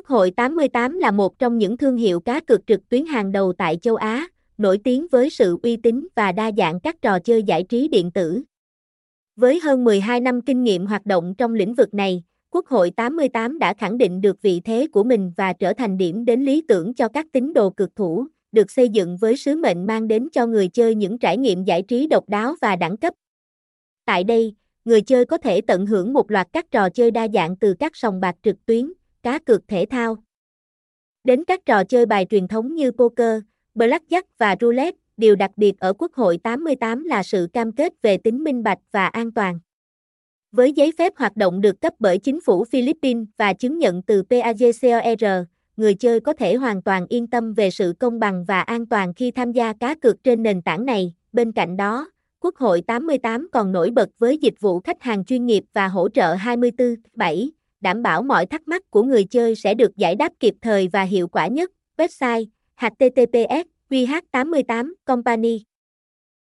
Quốc hội 88 là một trong những thương hiệu cá cược trực tuyến hàng đầu tại châu Á, nổi tiếng với sự uy tín và đa dạng các trò chơi giải trí điện tử. Với hơn 12 năm kinh nghiệm hoạt động trong lĩnh vực này, Quốc hội 88 đã khẳng định được vị thế của mình và trở thành điểm đến lý tưởng cho các tín đồ cực thủ, được xây dựng với sứ mệnh mang đến cho người chơi những trải nghiệm giải trí độc đáo và đẳng cấp. Tại đây, người chơi có thể tận hưởng một loạt các trò chơi đa dạng từ các sòng bạc trực tuyến, cá cược thể thao, đến các trò chơi bài truyền thống như poker, blackjack và roulette. Điều đặc biệt ở Quốc hội 88 là sự cam kết về tính minh bạch và an toàn. Với giấy phép hoạt động được cấp bởi chính phủ Philippines và chứng nhận từ PAGCOR, người chơi có thể hoàn toàn yên tâm về sự công bằng và an toàn khi tham gia cá cược trên nền tảng này. Bên cạnh đó, Quốc hội 88 còn nổi bật với dịch vụ khách hàng chuyên nghiệp và hỗ trợ 24/7, đảm bảo mọi thắc mắc của người chơi sẽ được giải đáp kịp thời và hiệu quả nhất. Website https qh88 company